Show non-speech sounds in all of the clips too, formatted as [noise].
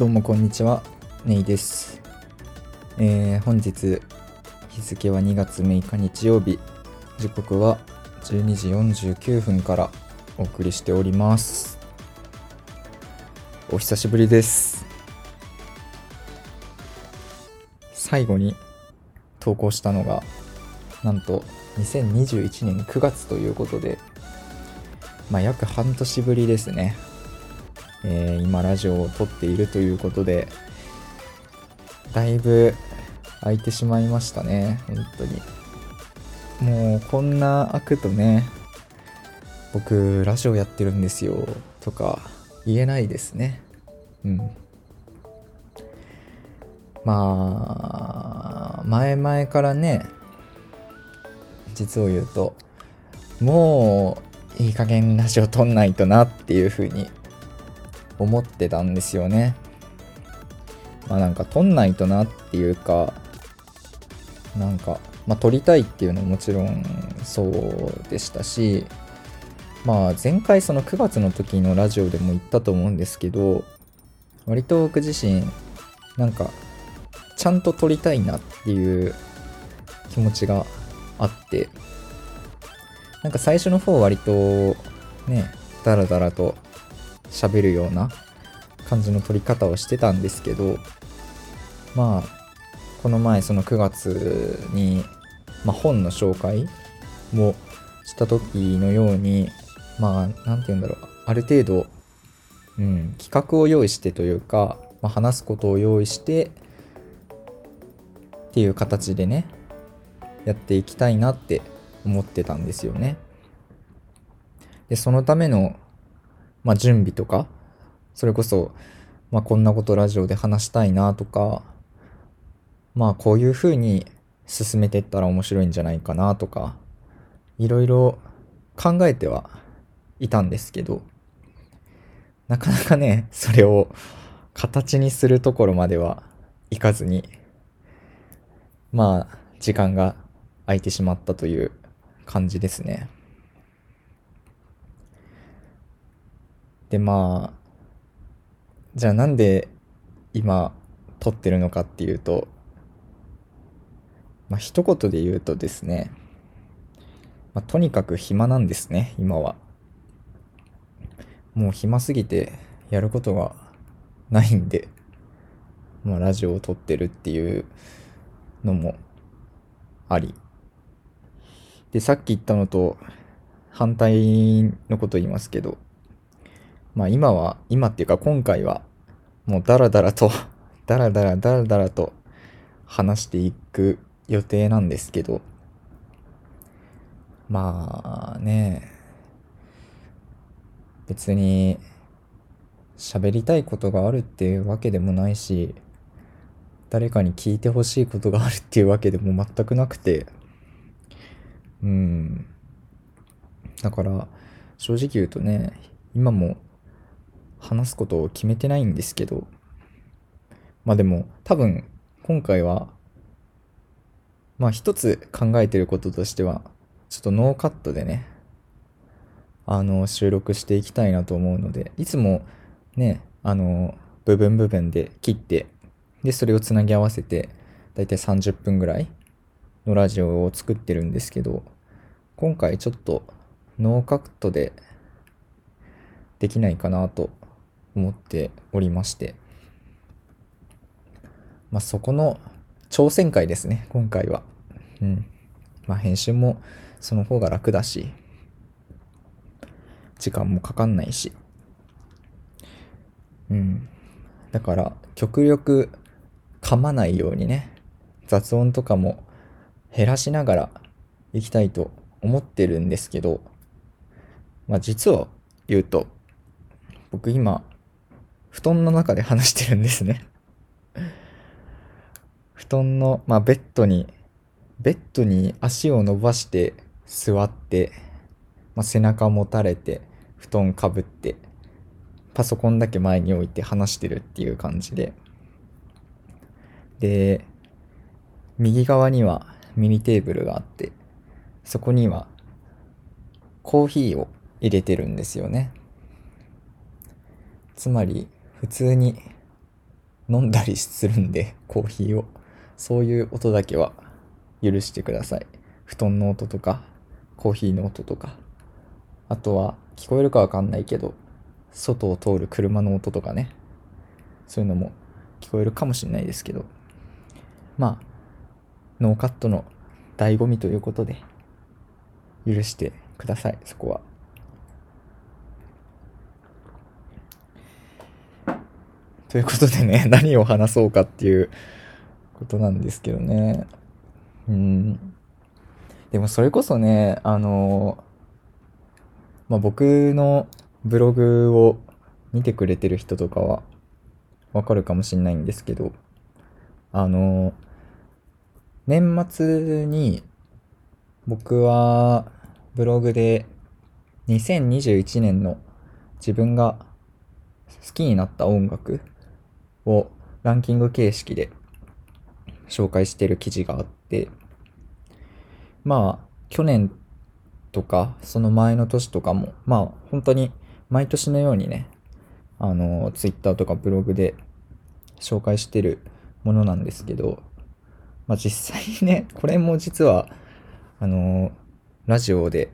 どうもこんにちは、ネイです。えー本日日付は2月6日日曜日、時刻は12時49分からお送りしております。お久しぶりです。最後に投稿したのが、なんと2021年9月ということで、まあ約半年ぶりですね。えー今ラジオを撮っているということで、だいぶ空いてしまいましたね、本当に。もうこんな開くとね、僕ラジオやってるんですよとか言えないですね。うん。まあ、前々からね、実を言うと、もういい加減ラジオ撮んないとなっていう風に思ってたんですよね。まあなんか撮んないとなっていうか、なんか、まあ撮りたいっていうのはもちろんそうでしたし、まあ前回その9月の時のラジオでも言ったと思うんですけど、割と僕自身、なんか、ちゃんと撮りたいなっていう気持ちがあって、なんか最初の方割とね、ダラダラと喋るような感じの撮り方をしてたんですけどまあこの前その9月に、まあ、本の紹介をした時のようにまあ何て言うんだろうある程度、うん、企画を用意してというか、まあ、話すことを用意してっていう形でねやっていきたいなって思ってたんですよね。でそのためのまあ、準備とか、それこそ、まあ、こんなことラジオで話したいなとか、まあ、こういう風に進めていったら面白いんじゃないかなとか、いろいろ考えてはいたんですけど、なかなかね、それを形にするところまではいかずに、まあ、時間が空いてしまったという感じですね。でまあじゃあなんで今撮ってるのかっていうとまあ一言で言うとですね、まあ、とにかく暇なんですね今は。もう暇すぎてやることがないんでまあラジオを撮ってるっていうのもあり。でさっき言ったのと反対のこと言いますけどまあ今は、今っていうか今回は、もうダラダラと、[laughs] ダラダラダラダラと話していく予定なんですけど、まあね、別に喋りたいことがあるっていうわけでもないし、誰かに聞いてほしいことがあるっていうわけでも全くなくて、うん。だから、正直言うとね、今も話すことを決めてないんですけど、まあでも多分今回は、まあ一つ考えてることとしては、ちょっとノーカットでね、あの、収録していきたいなと思うので、いつもね、あの、部分部分で切って、で、それをつなぎ合わせて、だいたい30分ぐらいのラジオを作ってるんですけど、今回ちょっとノーカットでできないかなと思っておりまして、まあ、そこの挑戦会ですね、今回は。うん。まあ、編集もその方が楽だし、時間もかかんないし。うん。だから、極力噛まないようにね、雑音とかも減らしながら行きたいと思ってるんですけど、まあ、実を言うと、僕今、布団の中で話してるんですね。[laughs] 布団の、まあ、ベッドに、ベッドに足を伸ばして座って、まあ、背中持たれて、布団かぶって、パソコンだけ前に置いて話してるっていう感じで。で、右側にはミニテーブルがあって、そこにはコーヒーを入れてるんですよね。つまり普通に飲んだりするんで、コーヒーを。そういう音だけは許してください。布団の音とか、コーヒーの音とか。あとは、聞こえるかわかんないけど、外を通る車の音とかね。そういうのも聞こえるかもしれないですけど。まあ、ノーカットの醍醐味ということで、許してください、そこは。ということでね、[laughs] 何を話そうかっていうことなんですけどね。うん。でもそれこそね、あの、まあ、僕のブログを見てくれてる人とかはわかるかもしれないんですけど、あの、年末に僕はブログで2021年の自分が好きになった音楽をランキング形式で紹介してる記事があって、まあ、去年とか、その前の年とかも、まあ、本当に毎年のようにね、あの、ツイッターとかブログで紹介してるものなんですけど、まあ実際ね、これも実は、あの、ラジオで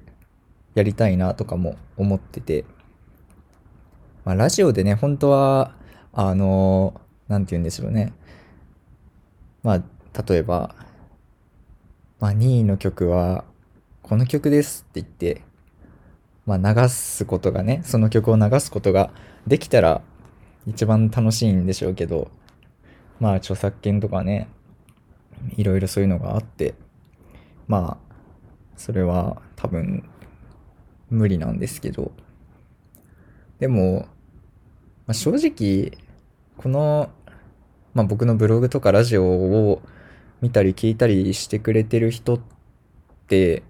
やりたいなとかも思ってて、まあラジオでね、本当は、あの、なんて言うんでしょうね。まあ、例えば、まあ2位の曲は、この曲ですって言って、まあ流すことがね、その曲を流すことができたら一番楽しいんでしょうけど、まあ著作権とかね、いろいろそういうのがあって、まあ、それは多分無理なんですけど、でも、まあ、正直、この、まあ、僕のブログとかラジオを見たり聞いたりしてくれてる人って、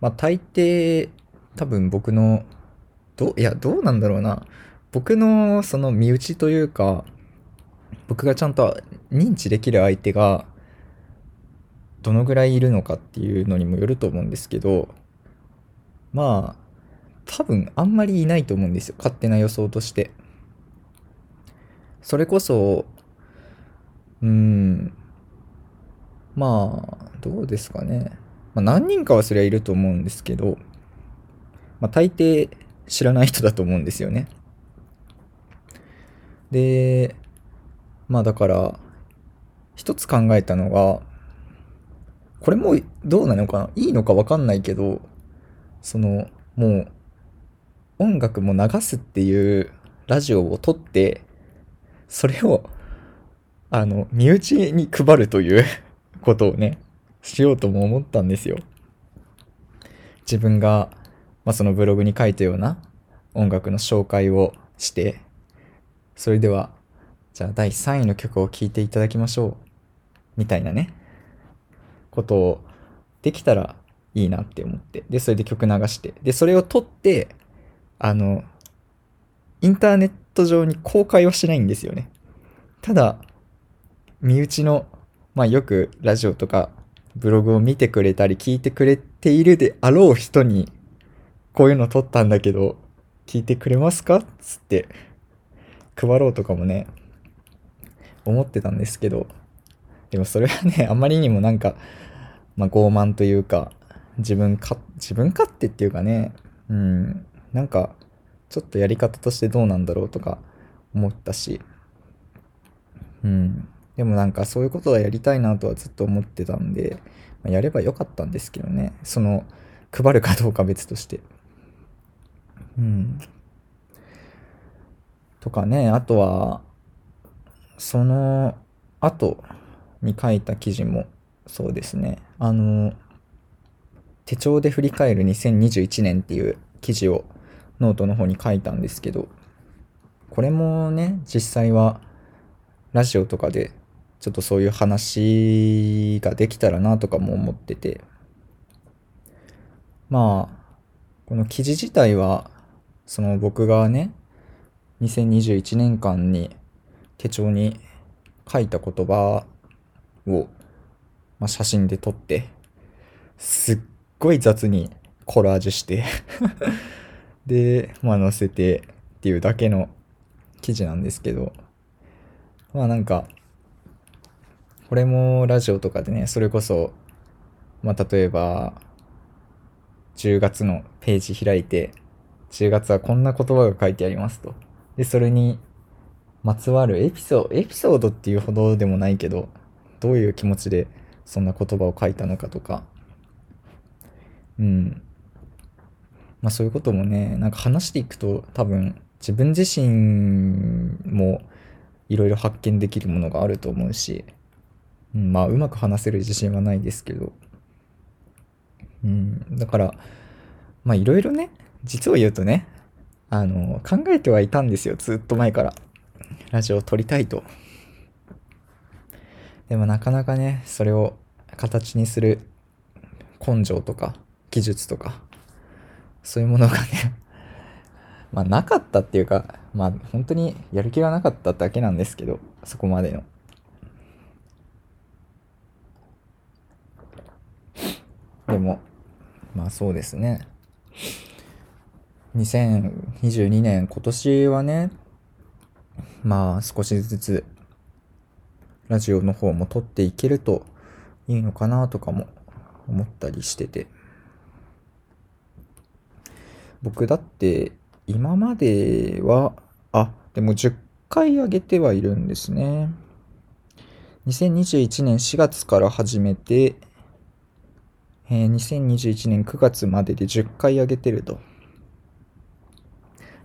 まあ大抵多分僕の、どいや、どうなんだろうな。僕のその身内というか、僕がちゃんと認知できる相手がどのぐらいいるのかっていうのにもよると思うんですけど、まあ、多分あんまりいないと思うんですよ。勝手な予想として。それこそ、うん、まあ、どうですかね。まあ、何人かはそりゃいると思うんですけど、まあ、大抵知らない人だと思うんですよね。で、まあだから、一つ考えたのが、これもどうなのかな？いいのかわかんないけど、その、もう、音楽も流すっていうラジオを撮って、それを、あの、身内に配るという [laughs] ことをね、しようとも思ったんですよ。自分が、まあ、そのブログに書いたような音楽の紹介をして、それでは、じゃあ第3位の曲を聴いていただきましょう。みたいなね、ことをできたらいいなって思って。で、それで曲流して。で、それを撮って、あの、インターネットト上に公開はしないんですよね。ただ、身内の、まあよくラジオとかブログを見てくれたり聞いてくれているであろう人に、こういうの撮ったんだけど、聞いてくれますかつって、配ろうとかもね、思ってたんですけど、でもそれはね、あまりにもなんか、まあ傲慢というか、自分か、自分勝手っていうかね、うん、なんか、ちょっとやり方としてどうなんだろうとか思ったし、うん。でもなんかそういうことはやりたいなとはずっと思ってたんで、まあ、やればよかったんですけどね。その、配るかどうか別として。うん。とかね、あとは、その後に書いた記事もそうですね。あの、手帳で振り返る2021年っていう記事をノートの方に書いたんですけど、これもね、実際はラジオとかでちょっとそういう話ができたらなとかも思ってて、まあ、この記事自体は、その僕がね、2021年間に手帳に書いた言葉を、まあ、写真で撮って、すっごい雑にコラージュしてで、まあ載せてっていうだけの記事なんですけど、まあなんか、これもラジオとかでね、それこそ、まあ例えば、10月のページ開いて、10月はこんな言葉が書いてありますと。で、それにまつわるエピソード、エピソードっていうほどでもないけど、どういう気持ちでそんな言葉を書いたのかとか、うん。まあそういうこともね、なんか話していくと多分自分自身もいろいろ発見できるものがあると思うし、うん、まあうまく話せる自信はないですけど、うん、だから、まあいろいろね、実を言うとね、あの、考えてはいたんですよ、ずっと前から。ラジオを撮りたいと。でもなかなかね、それを形にする根性とか技術とか、そういうものがね [laughs] まあなかったっていうか、まあ本当にやる気がなかっただけなんですけど、そこまでの。でも、まあそうですね。2022年、今年はね、まあ少しずつラジオの方も撮っていけるといいのかなとかも思ったりしてて。僕だって今までは、あ、でも10回上げてはいるんですね。2021年4月から始めて、えー、2021年9月までで10回上げてると。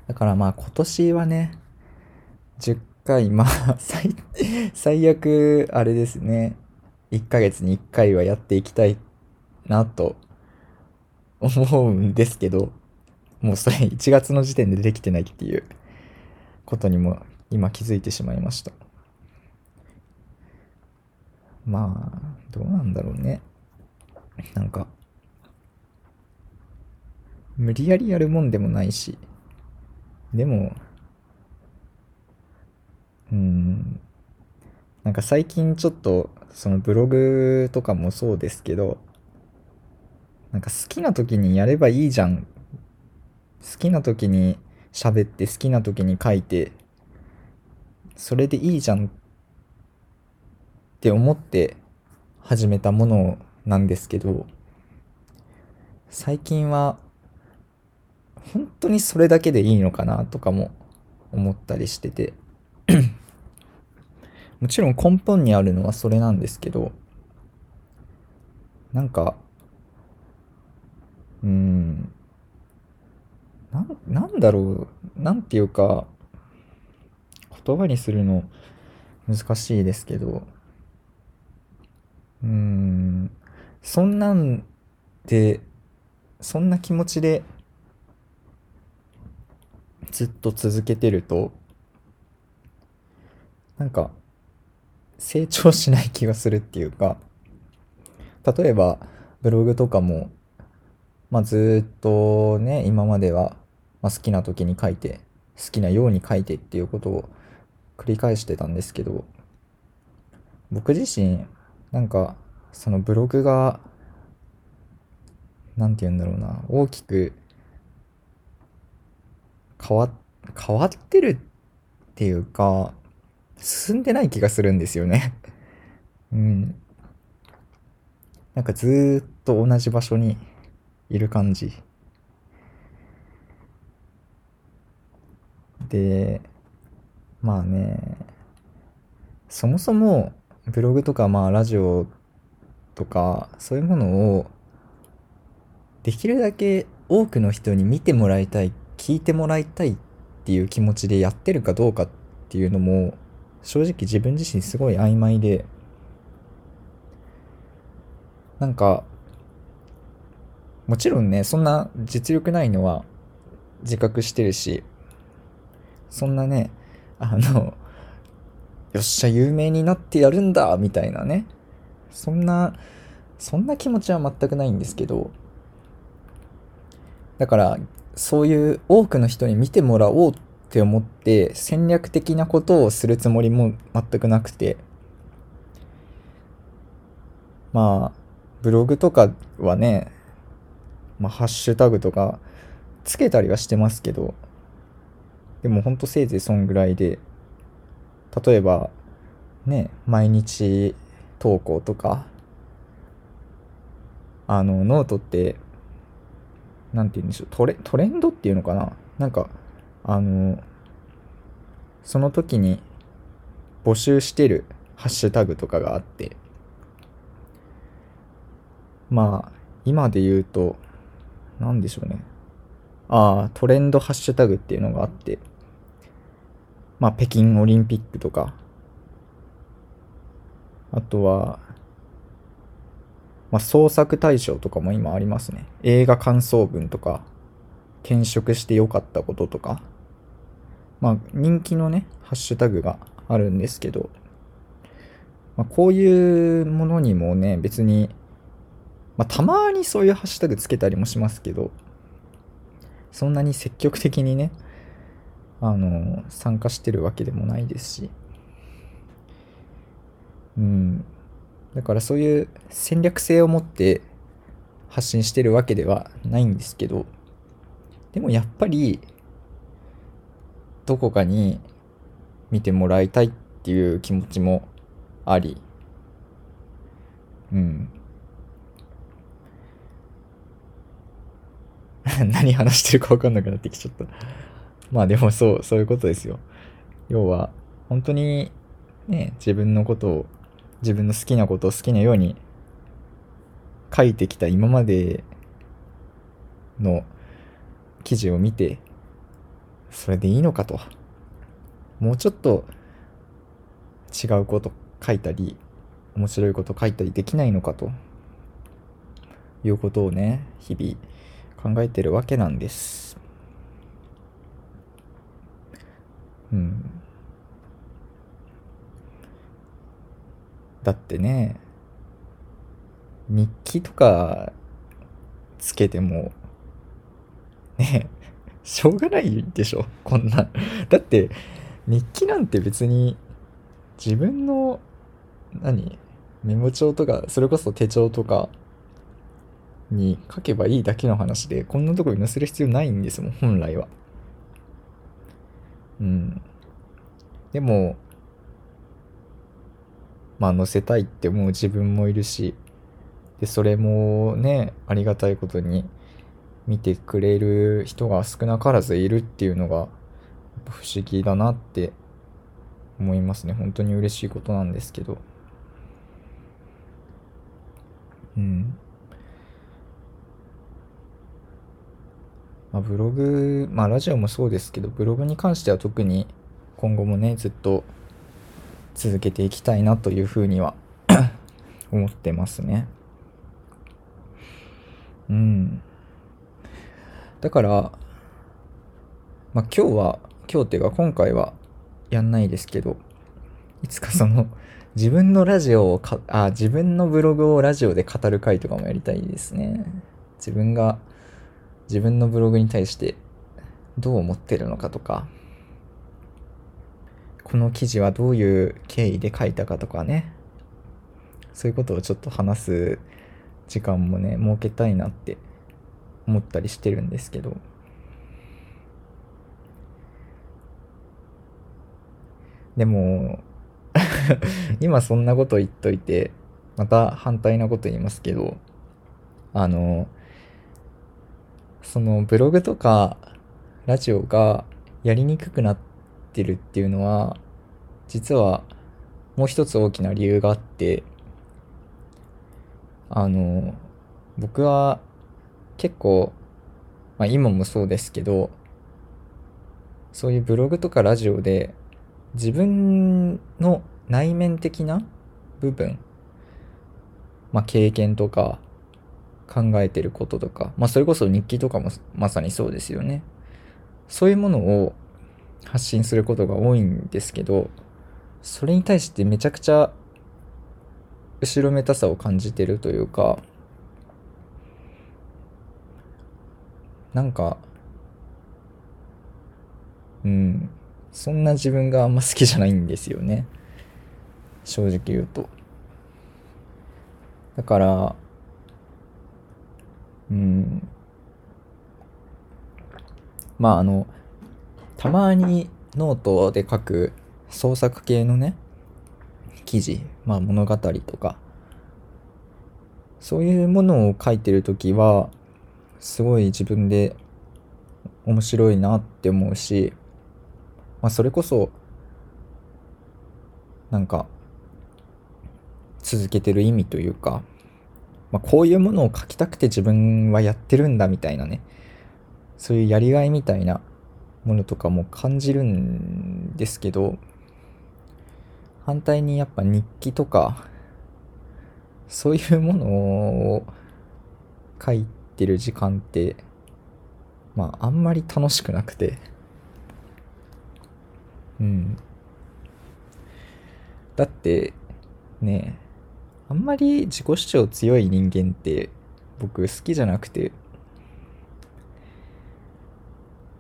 だからまあ今年はね、10回、まあ [laughs] 最、最悪、あれですね。1ヶ月に1回はやっていきたいなと思うんですけど、もうそれ [laughs] 1月の時点でできてないっていうことにも今気づいてしまいました。まあ、どうなんだろうね。なんか、無理やりやるもんでもないし、でも、うん、なんか最近ちょっと、そのブログとかもそうですけど、なんか好きな時にやればいいじゃん。好きな時に喋って好きな時に書いて、それでいいじゃんって思って始めたものなんですけど、最近は本当にそれだけでいいのかなとかも思ったりしてて [coughs] もちろん根本にあるのはそれなんですけどなんかうんななんだろうなんていうか言葉にするの難しいですけどうんそんなんでそんな気持ちでずっと続けてるとなんか成長しない気がするっていうか例えばブログとかも、まあ、ずっとね今までは、まあ、好きな時に書いて好きなように書いてっていうことを繰り返してたんですけど僕自身なんかそのブログが何て言うんだろうな大きく変わ変わってるっていうか進んでない気がするんですよね。[laughs] うん。なんかずっと同じ場所にいる感じ。でまあねそもそもブログとかまあラジオとかそういうものをできるだけ多くの人に見てもらいたい聞いてもらいたいっていう気持ちでやってるかどうかっていうのも正直自分自身すごい曖昧でなんかもちろんねそんな実力ないのは自覚してるしそんなねあのよっしゃ有名になってやるんだみたいなね。そんなそんな気持ちは全くないんですけど。だからそういう多くの人に見てもらおうって思って戦略的なことをするつもりも全くなくて。まあブログとかはね、まあ、ハッシュタグとかつけたりはしてますけど。でもほんとせいぜいそんぐらいで例えばね毎日投稿とかあのノートって何て言うんでしょうトレトレンドっていうのかな？なんかあのその時に募集してるハッシュタグとかがあってまあ今で言うと何でしょうね。ああトレンドハッシュタグっていうのがあってまあ北京オリンピックとか。あとはまあ、創作大賞とかも今ありますね。映画感想文とか、転職して良かったこととか、まあ、人気のね、ハッシュタグがあるんですけど、まあ、こういうものにもね、別に、まあ、たまにそういうハッシュタグつけたりもしますけど、そんなに積極的にね、あの、参加してるわけでもないですし、うん、だからそういう戦略性を持って発信してるわけではないんですけど、でもやっぱり、どこかに見てもらいたいっていう気持ちもあり、うん。[laughs] 何話してるか分かんなくなってきちゃった。[laughs] まあでもそう、そういうことですよ。要は、本当にね、自分のことを自分の好きなことを好きなように書いてきた今までの記事を見てそれでいいのかと。もうちょっと違うこと書いたり面白いこと書いたりできないのかと。いうことをね日々考えてるわけなんです。うんだってね、日記とかつけても、ね、[laughs] しょうがないでしょ、こんな。だって、日記なんて別に自分の、何メモ帳とか、それこそ手帳とかに書けばいいだけの話で、こんなとこに載せる必要ないんですもん、本来は。うん。でも、まあ載せたいって思う自分もいるしでそれもねありがたいことに見てくれる人が少なからずいるっていうのが不思議だなって思いますね。本当に嬉しいことなんですけど。うん。まあブログまあラジオもそうですけどブログに関しては特に今後もねずっと続けていきたいなというふうには [coughs] 思ってますね。うん。だから、まあ今日は、今日っていうか今回はやんないですけど、いつかその、自分のラジオをか、あ、自分のブログをラジオで語る回とかもやりたいですね。自分が、自分のブログに対してどう思ってるのかとか、この記事はどういう経緯で書いたかとかねそういうことをちょっと話す時間もね設けたいなって思ったりしてるんですけど。でも [laughs] 今そんなこと言っといてまた反対なこと言いますけどあのそのブログとかラジオがやりにくくなってるっていうのは実はもう一つ大きな理由があってあの僕は結構、まあ、今もそうですけどそういうブログとかラジオで自分の内面的な部分、まあ、経験とか考えてることとか、まあ、それこそ日記とかもまさにそうですよね。そういうものを発信することが多いんですけどそれに対してめちゃくちゃ後ろめたさを感じてるというかなんかうんそんな自分があんま好きじゃないんですよね正直言うとだからうん。まああのたまにノートで書く創作系のね記事、まあ物語とか、そういうものを書いてるときは、すごい自分で面白いなって思うし、まあそれこそ、なんか、続けてる意味というか、まあ、こういうものを書きたくて自分はやってるんだみたいなね、そういうやりがいみたいなものとかも感じるんですけど、反対にやっぱ日記とか、そういうものを書いてる時間って、まああんまり楽しくなくて、うん。だって、ねえあんまり自己主張強い人間って僕好きじゃなくて、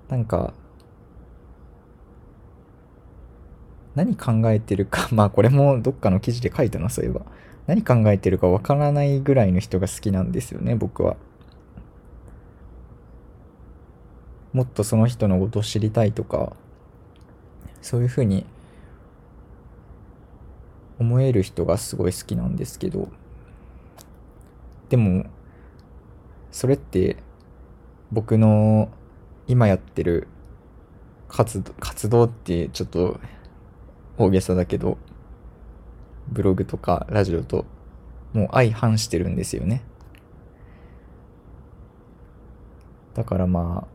なんか、何考えてるか、[laughs] まあこれもどっかの記事で書いたな、そういえば。何考えてるかわからないぐらいの人が好きなんですよね、僕は。もっとその人のことを知りたいとか、そういうふうに思える人がすごい好きなんですけど、でも、それって僕の今やってる活動、活動ってちょっと大げさだけど、ブログとかラジオともう相反してるんですよね。だからまあ、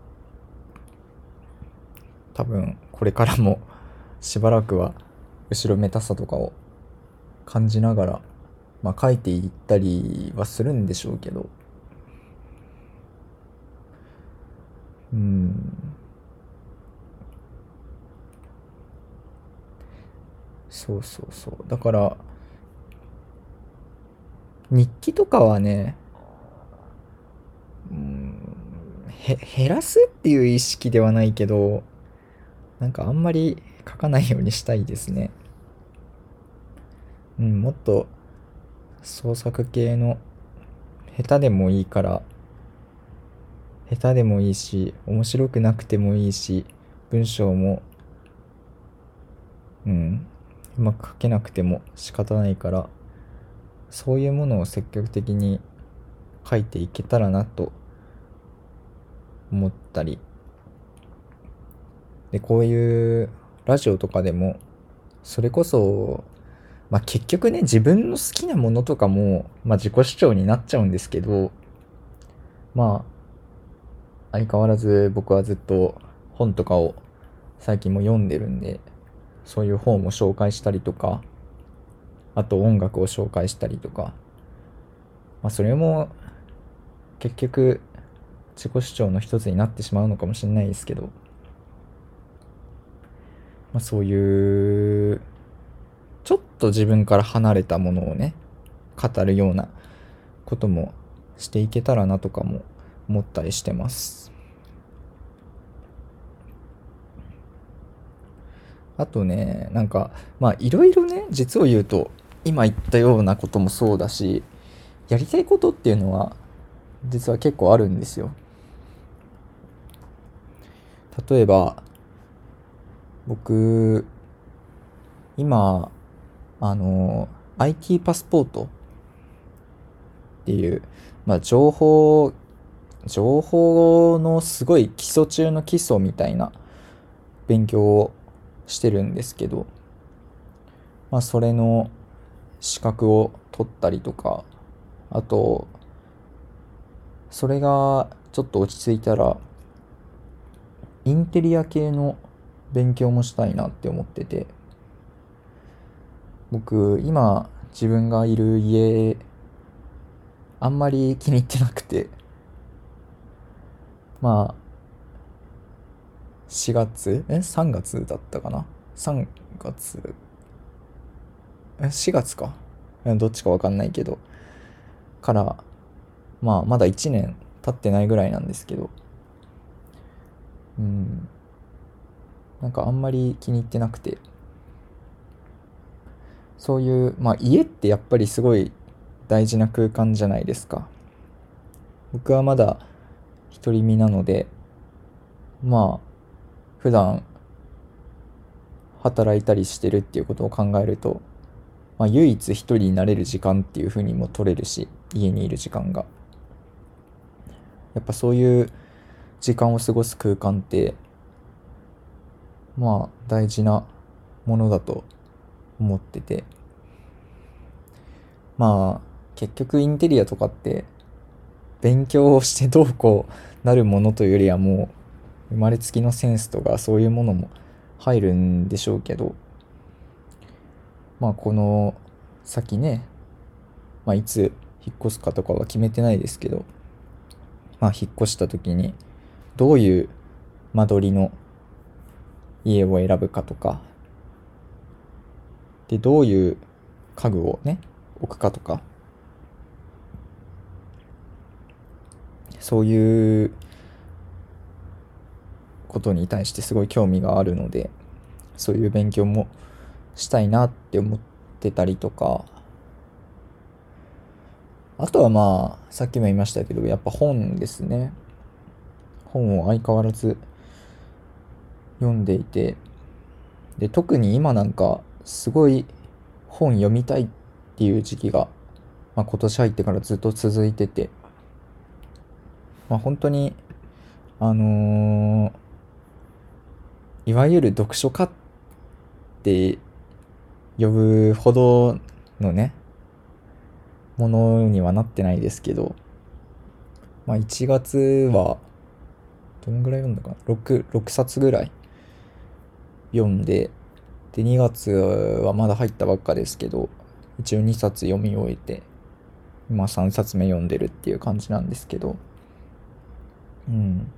多分これからもしばらくは後ろめたさとかを感じながら、まあ書いていったりはするんでしょうけど、うん。そうそうそう。だから、日記とかはね、うん、へ、減らすっていう意識ではないけど、なんかあんまり書かないようにしたいですね。うん、もっと創作系の下手でもいいから下手でもいいし面白くなくてもいいし文章もうんうまく書けなくても仕方ないからそういうものを積極的に書いていけたらなと思ったり。でこういうラジオとかでもそれこそまあ結局ね自分の好きなものとかも、まあ、自己主張になっちゃうんですけどまあ相変わらず僕はずっと本とかを最近も読んでるんでそういう本を紹介したりとか、あと音楽を紹介したりとか、まあそれも結局自己主張の一つになってしまうのかもしれないですけど、まあそういう、ちょっと自分から離れたものをね、語るようなこともしていけたらなとかも思ったりしてます。あとね、なんか、まあいろいろね、実を言うと、今言ったようなこともそうだし、やりたいことっていうのは、実は結構あるんですよ。例えば、僕、今、あの、IT パスポートっていう、まあ情報、情報のすごい基礎中の基礎みたいな勉強をしてるんですけど、まあ、それの資格を取ったりとか、あと、それがちょっと落ち着いたら、インテリア系の勉強もしたいなって思ってて、僕、今、自分がいる家、あんまり気に入ってなくて、まあ、4月？え ?3 月だったかな ?3 月？え ?4 月かどっちかわかんないけど。から、まあ、まだ1年経ってないぐらいなんですけど。うん。なんかあんまり気に入ってなくて。そういう、まあ家ってやっぱりすごい大事な空間じゃないですか。僕はまだ独り身なので、まあ、普段働いたりしてるっていうことを考えるとまあ、唯一一人になれる時間っていう風にも取れるし家にいる時間がやっぱそういう時間を過ごす空間ってまあ大事なものだと思ってて。まあ結局インテリアとかって勉強をしてどうこうなるものというよりはもう生まれつきのセンスとかそういうものも入るんでしょうけど。まあこの先ね、まあ、いつ引っ越すかとかは決めてないですけど。まあ引っ越した時にどういう間取りの家を選ぶかとかでどういう家具をね置くかとか。そういうことに対してすごい興味があるのでそういう勉強もしたいなって思ってたりとか。あとはまあさっきも言いましたけどやっぱ本ですね。本を相変わらず読んでいて。で特に今なんかすごい本読みたいっていう時期が、まあ、今年入ってからずっと続いてて、まあ、本当にあのー、いわゆる読書家って呼ぶほどのねものにはなってないですけどまあ1月はどんぐらい読んだかな？6, 6冊ぐらい読んでで2月はまだ入ったばっかですけど一応2冊読み終えて今3冊目読んでるっていう感じなんですけど。うん、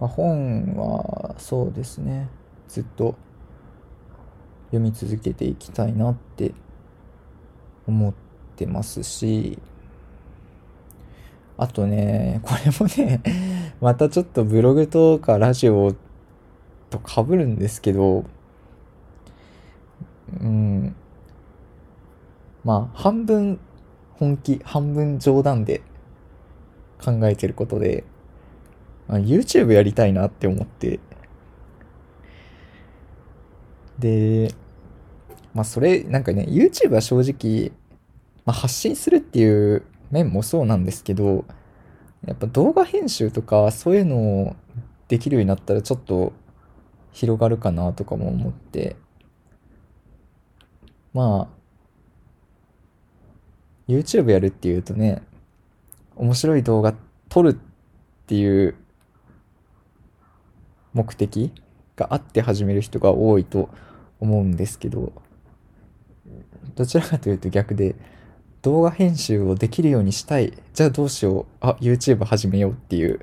まあ、本はそうですね。ずっと読み続けていきたいなって思ってますし。あとねこれもね [laughs] またちょっとブログとかラジオとかぶるんですけどうん。まあ半分本気半分冗談で考えてることで YouTube やりたいなって思って。で、まあそれ、なんかね、YouTube は正直、まあ、発信するっていう面もそうなんですけど、やっぱ動画編集とかそういうのをできるようになったらちょっと広がるかなとかも思って、まあ、YouTube やるっていうとね、面白い動画撮るっていう目的があって始める人が多いと思うんですけどどちらかというと逆で動画編集をできるようにしたい。じゃあどうしよう。あ YouTube 始めようっていう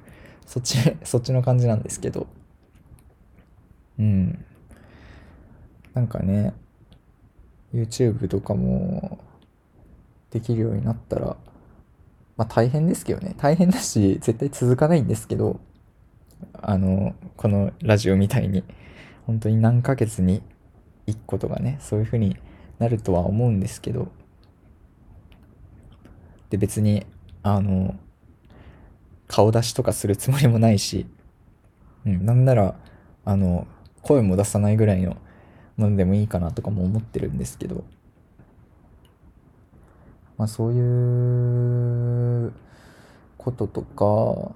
そっちそっちの感じなんですけど。うん。なんかね YouTube とかもできるようになったらまあ大変ですけどね。大変だし絶対続かないんですけどあのこのラジオみたいに本当に何ヶ月に1個とかねそういう風になるとは思うんですけどで別にあの顔出しとかするつもりもないし、うん、なんならあの声も出さないぐらいののでもいいかなとかも思ってるんですけど。まあそういうこととか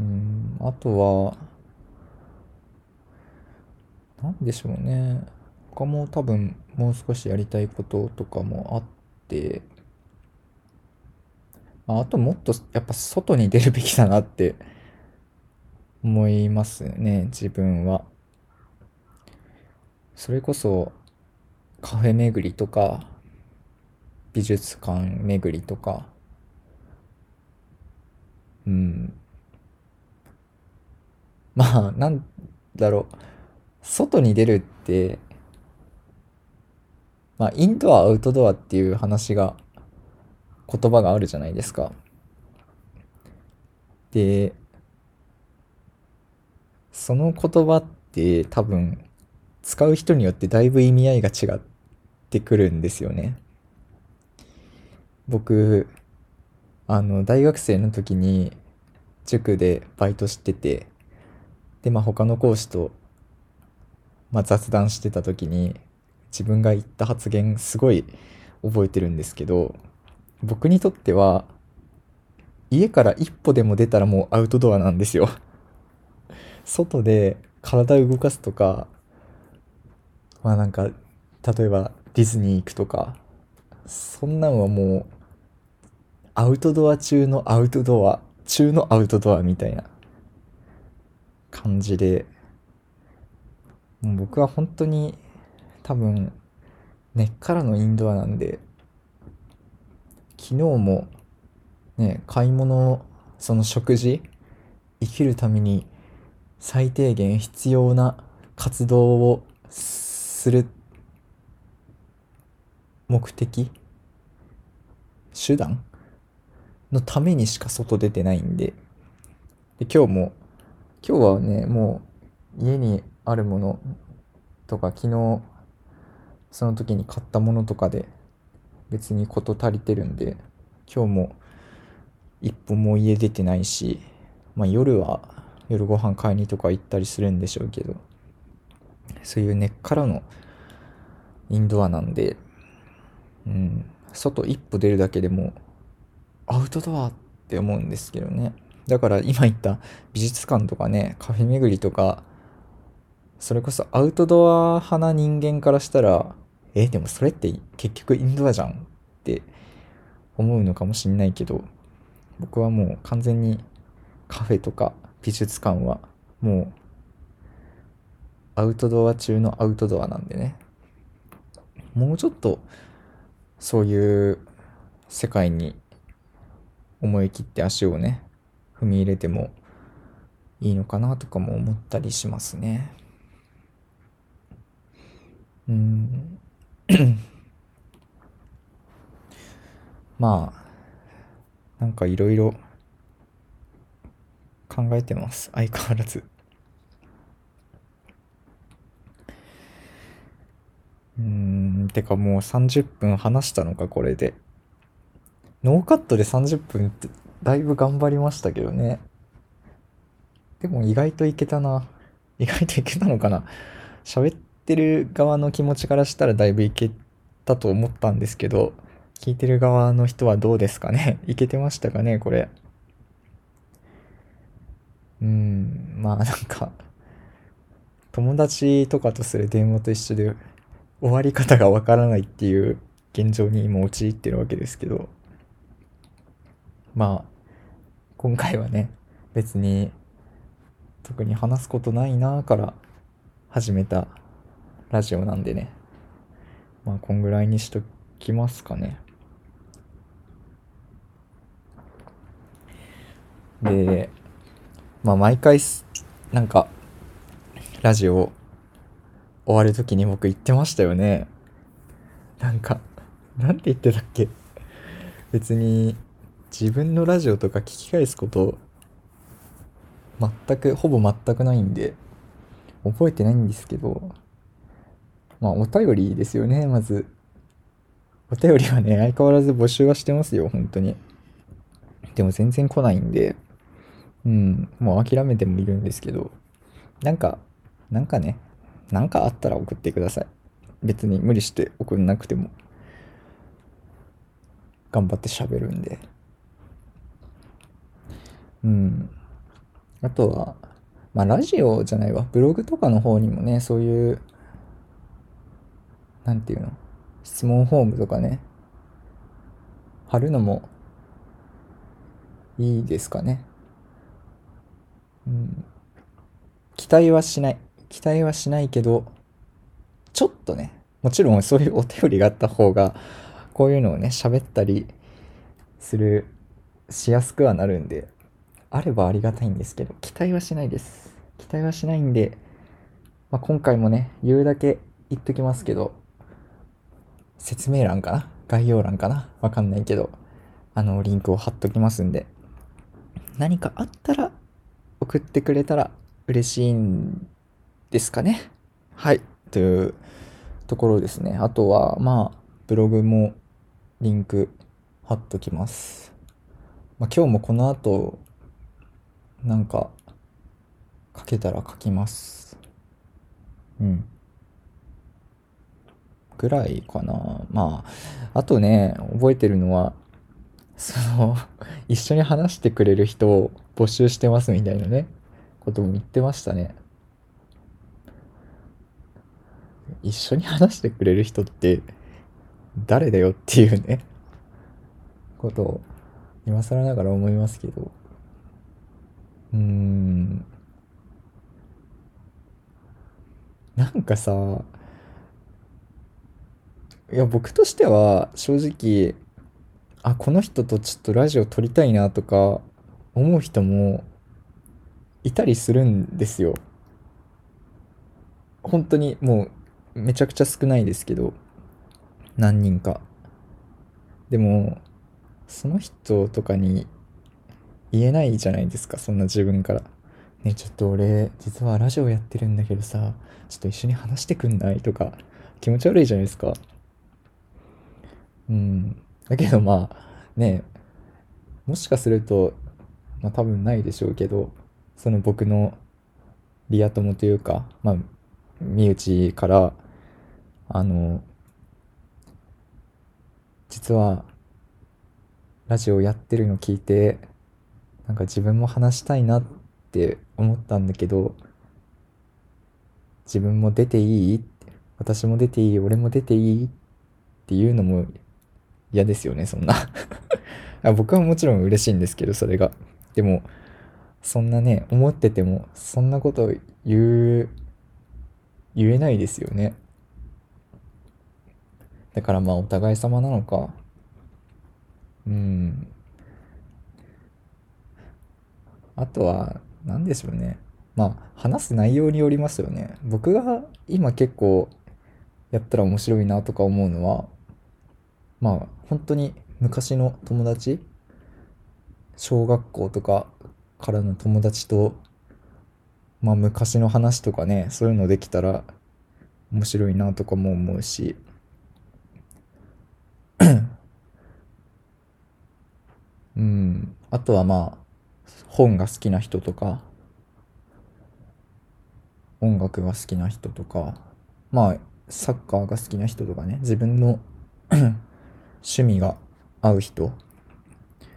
うんあとは何でしょうね。他も多分もう少しやりたいこととかもあって。あともっとやっぱ外に出るべきだなって思いますね自分は。それこそカフェ巡りとか美術館巡りとかうんまあなんだろう外に出るって、まあ、インドア、アウトドアっていう話が、言葉があるじゃないですか。で、その言葉って多分、使う人によってだいぶ意味合いが違ってくるんですよね。僕、あの、大学生の時に塾でバイトしてて、で、まあ他の講師とまあ、雑談してた時に自分が言った発言すごい覚えてるんですけど僕にとっては家から一歩でも出たらもうアウトドアなんですよ外で体を動かすとかまあなんか例えばディズニー行くとかそんなんはもうアウトドア中のアウトドア中のアウトドアみたいな感じでもう僕は本当に多分根っからのインドアなんで昨日もね買い物その食事生きるために最低限必要な活動をする目的？手段？のためにしか外出てないんで。で今日も今日はねもう家にあるものとか昨日その時に買ったものとかで別に事足りてるんで今日も一歩も家出てないし、まあ、夜は夜ご飯買いにとか行ったりするんでしょうけど。そういう根っからのインドアなんで、うん、外一歩出るだけでもアウトドアって思うんですけどね。だから今言った美術館とかねカフェ巡りとかそれこそアウトドア派な人間からしたらえでもそれって結局インドアじゃんって思うのかもしんないけど僕はもう完全にカフェとか美術館はもうアウトドア中のアウトドアなんでね。もうちょっとそういう世界に思い切って足をね踏み入れてもいいのかなとかも思ったりしますね。うん。[coughs] まあなんかいろいろ考えてます。相変わらず。うんてかもう30分話したのかこれでノーカットで30分ってだいぶ頑張りましたけどね。でも意外といけたな。意外といけたのかな。喋ってる側の気持ちからしたらだいぶいけたと思ったんですけど、聞いてる側の人はどうですかね [laughs] いけてましたかねこれ。うん、まあなんか、友達とかとする電話と一緒で終わり方がわからないっていう現状に今陥ってるわけですけど、まあ、今回はね、別に特に話すことないなから始めたラジオなんでね。まあ、こんぐらいにしときますかね。で、まあ、毎回、なんか、ラジオ終わる時に僕言ってましたよね。なんか、なんて言ってたっけ？別に、自分のラジオとか聞き返すこと全くほぼ全くないんで覚えてないんですけどまあお便りですよねまず。お便りはね相変わらず募集はしてますよ本当に。でも全然来ないんでうんもう諦めてもいるんですけど。なんかなんかねなんかあったら送ってください別に無理して送んなくても頑張って喋るんでうん。あとは、まあラジオじゃないわ。ブログとかの方にもね、そういう、なんていうの？質問フォームとかね、貼るのもいいですかね。うん。期待はしない。期待はしないけど、ちょっとね、もちろんそういうお便りがあった方が、こういうのをね、喋ったりする、しやすくはなるんで、あればありがたいんですけど、期待はしないです。期待はしないんで、まあ、今回もね、言うだけ言っときますけど、説明欄かな？概要欄かな？わかんないけど、あの、リンクを貼っときますんで、何かあったら送ってくれたら嬉しいんですかね。はい。というところですね。あとは、まあ、ブログもリンク貼っときます。まあ、今日もこの後、なんか書けたら書きますうんぐらいかな。まあ、あとね、覚えてるのは、その、一緒に話してくれる人を募集してますみたいなね、ことも言ってましたね。一緒に話してくれる人って誰だよっていうね、ことを今更ながら思いますけど。うーん。なんかさ、いや、僕としては正直、あ、この人とちょっとラジオ撮りたいなとか思う人もいたりするんですよ。本当にもうめちゃくちゃ少ないですけど、何人か。でも、その人とかに言えないじゃないですか、そんな自分から。ね、ちょっと俺、実はラジオやってるんだけどさ、ちょっと一緒に話してくんないとか、気持ち悪いじゃないですか。うん。だけどまあ、ね、もしかすると、まあ多分ないでしょうけど、その僕のリア友というか、まあ、身内から、あの、実は、ラジオやってるの聞いて、なんか自分も話したいなって思ったんだけど、自分も出ていい？私も出ていい？俺も出ていい？っていうのも嫌ですよね、そんな [laughs] 僕はもちろん嬉しいんですけど、それが。でも、そんなね、思ってても、そんなこと言う、言えないですよね。だからまあ、お互い様なのか。うん。あとは、何でしょうね。まあ、話す内容によりますよね。僕が今結構やったら面白いなとか思うのは、まあ、本当に昔の友達小学校とかからの友達と、まあ昔の話とかね、そういうのできたら面白いなとかも思うし、うん、あとはまあ、本が好きな人とか、音楽が好きな人とか、まあ、サッカーが好きな人とかね、自分の [clears throat] 趣味が合う人、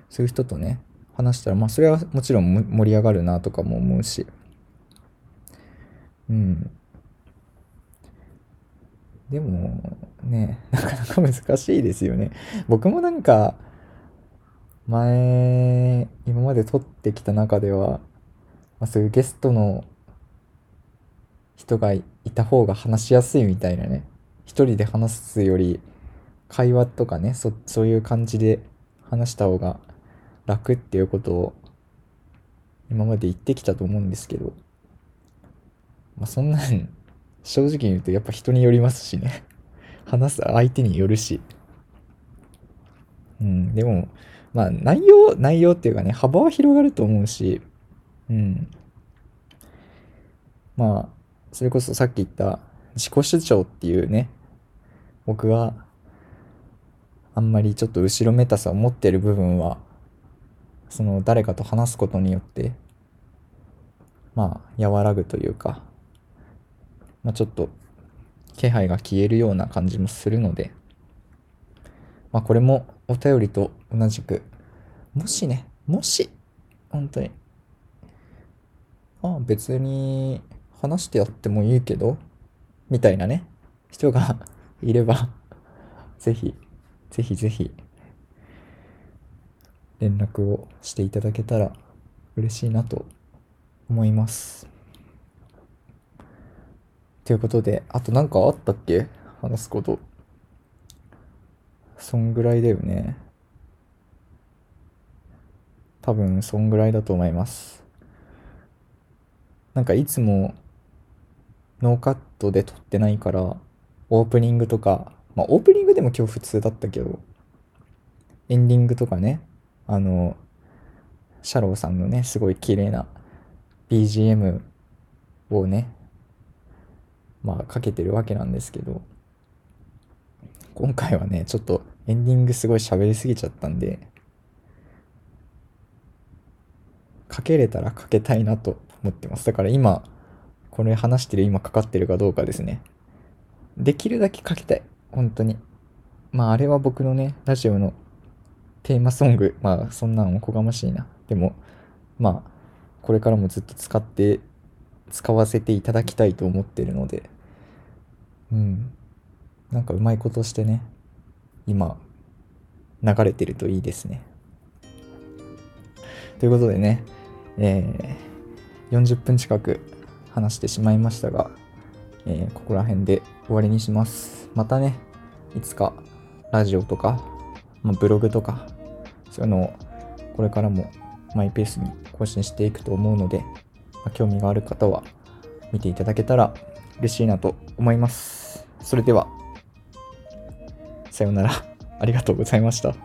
そういう人とね、話したら、まあそれはもちろん盛り上がるなとかも思うし、うん。でも、ね、なかなか難しいですよね。僕もなんか、前、今まで撮ってきた中では、まあ、そういうゲストの人がいた方が話しやすいみたいなね。一人で話すより、会話とかね、そ、そういう感じで話した方が楽っていうことを今まで言ってきたと思うんですけど、まあそんなん正直言うとやっぱ人によりますしね。話す相手によるし。うん、でも、まあ内容、内容っていうかね、幅は広がると思うし、うん。まあ、それこそさっき言った自己主張っていうね、僕があんまりちょっと後ろめたさを持ってる部分は、その誰かと話すことによって、まあ、和らぐというか、まあちょっと気配が消えるような感じもするので、まあこれもお便りと同じく、もしね、もし、本当に、ああ、別に話してやってもいいけど、みたいなね、人が [laughs] いれば、ぜひ、ぜひぜひ、連絡をしていただけたら嬉しいなと思います。ということで、あと何かあったっけ？話すこと。そんぐらいだよね。多分、そんぐらいだと思います。なんかいつもノーカットで撮ってないから、オープニングとか、まあオープニングでも今日普通だったけど、エンディングとかね、あの、シャローさんのね、すごい綺麗な BGM をね、まあかけてるわけなんですけど、今回はね、ちょっとエンディングすごい喋りすぎちゃったんで、かけれたらかけたいなと思ってます。だから今、これ話してる今かかってるかどうかですね。できるだけかけたい。本当に。まああれは僕のね、ラジオのテーマソング。まあそんなのおこがましいな。でも、まあ、これからもずっと使って、使わせていただきたいと思ってるので、うん。なんかうまいことしてね、今、流れてるといいですね。ということでね、えー、40分近く話してしまいましたが、えー、ここら辺で終わりにします。またね、いつかラジオとか、まあ、ブログとか、そういうのをこれからもマイペースに更新していくと思うので、まあ、興味がある方は見ていただけたら嬉しいなと思います。それでは、さようなら。ありがとうございました。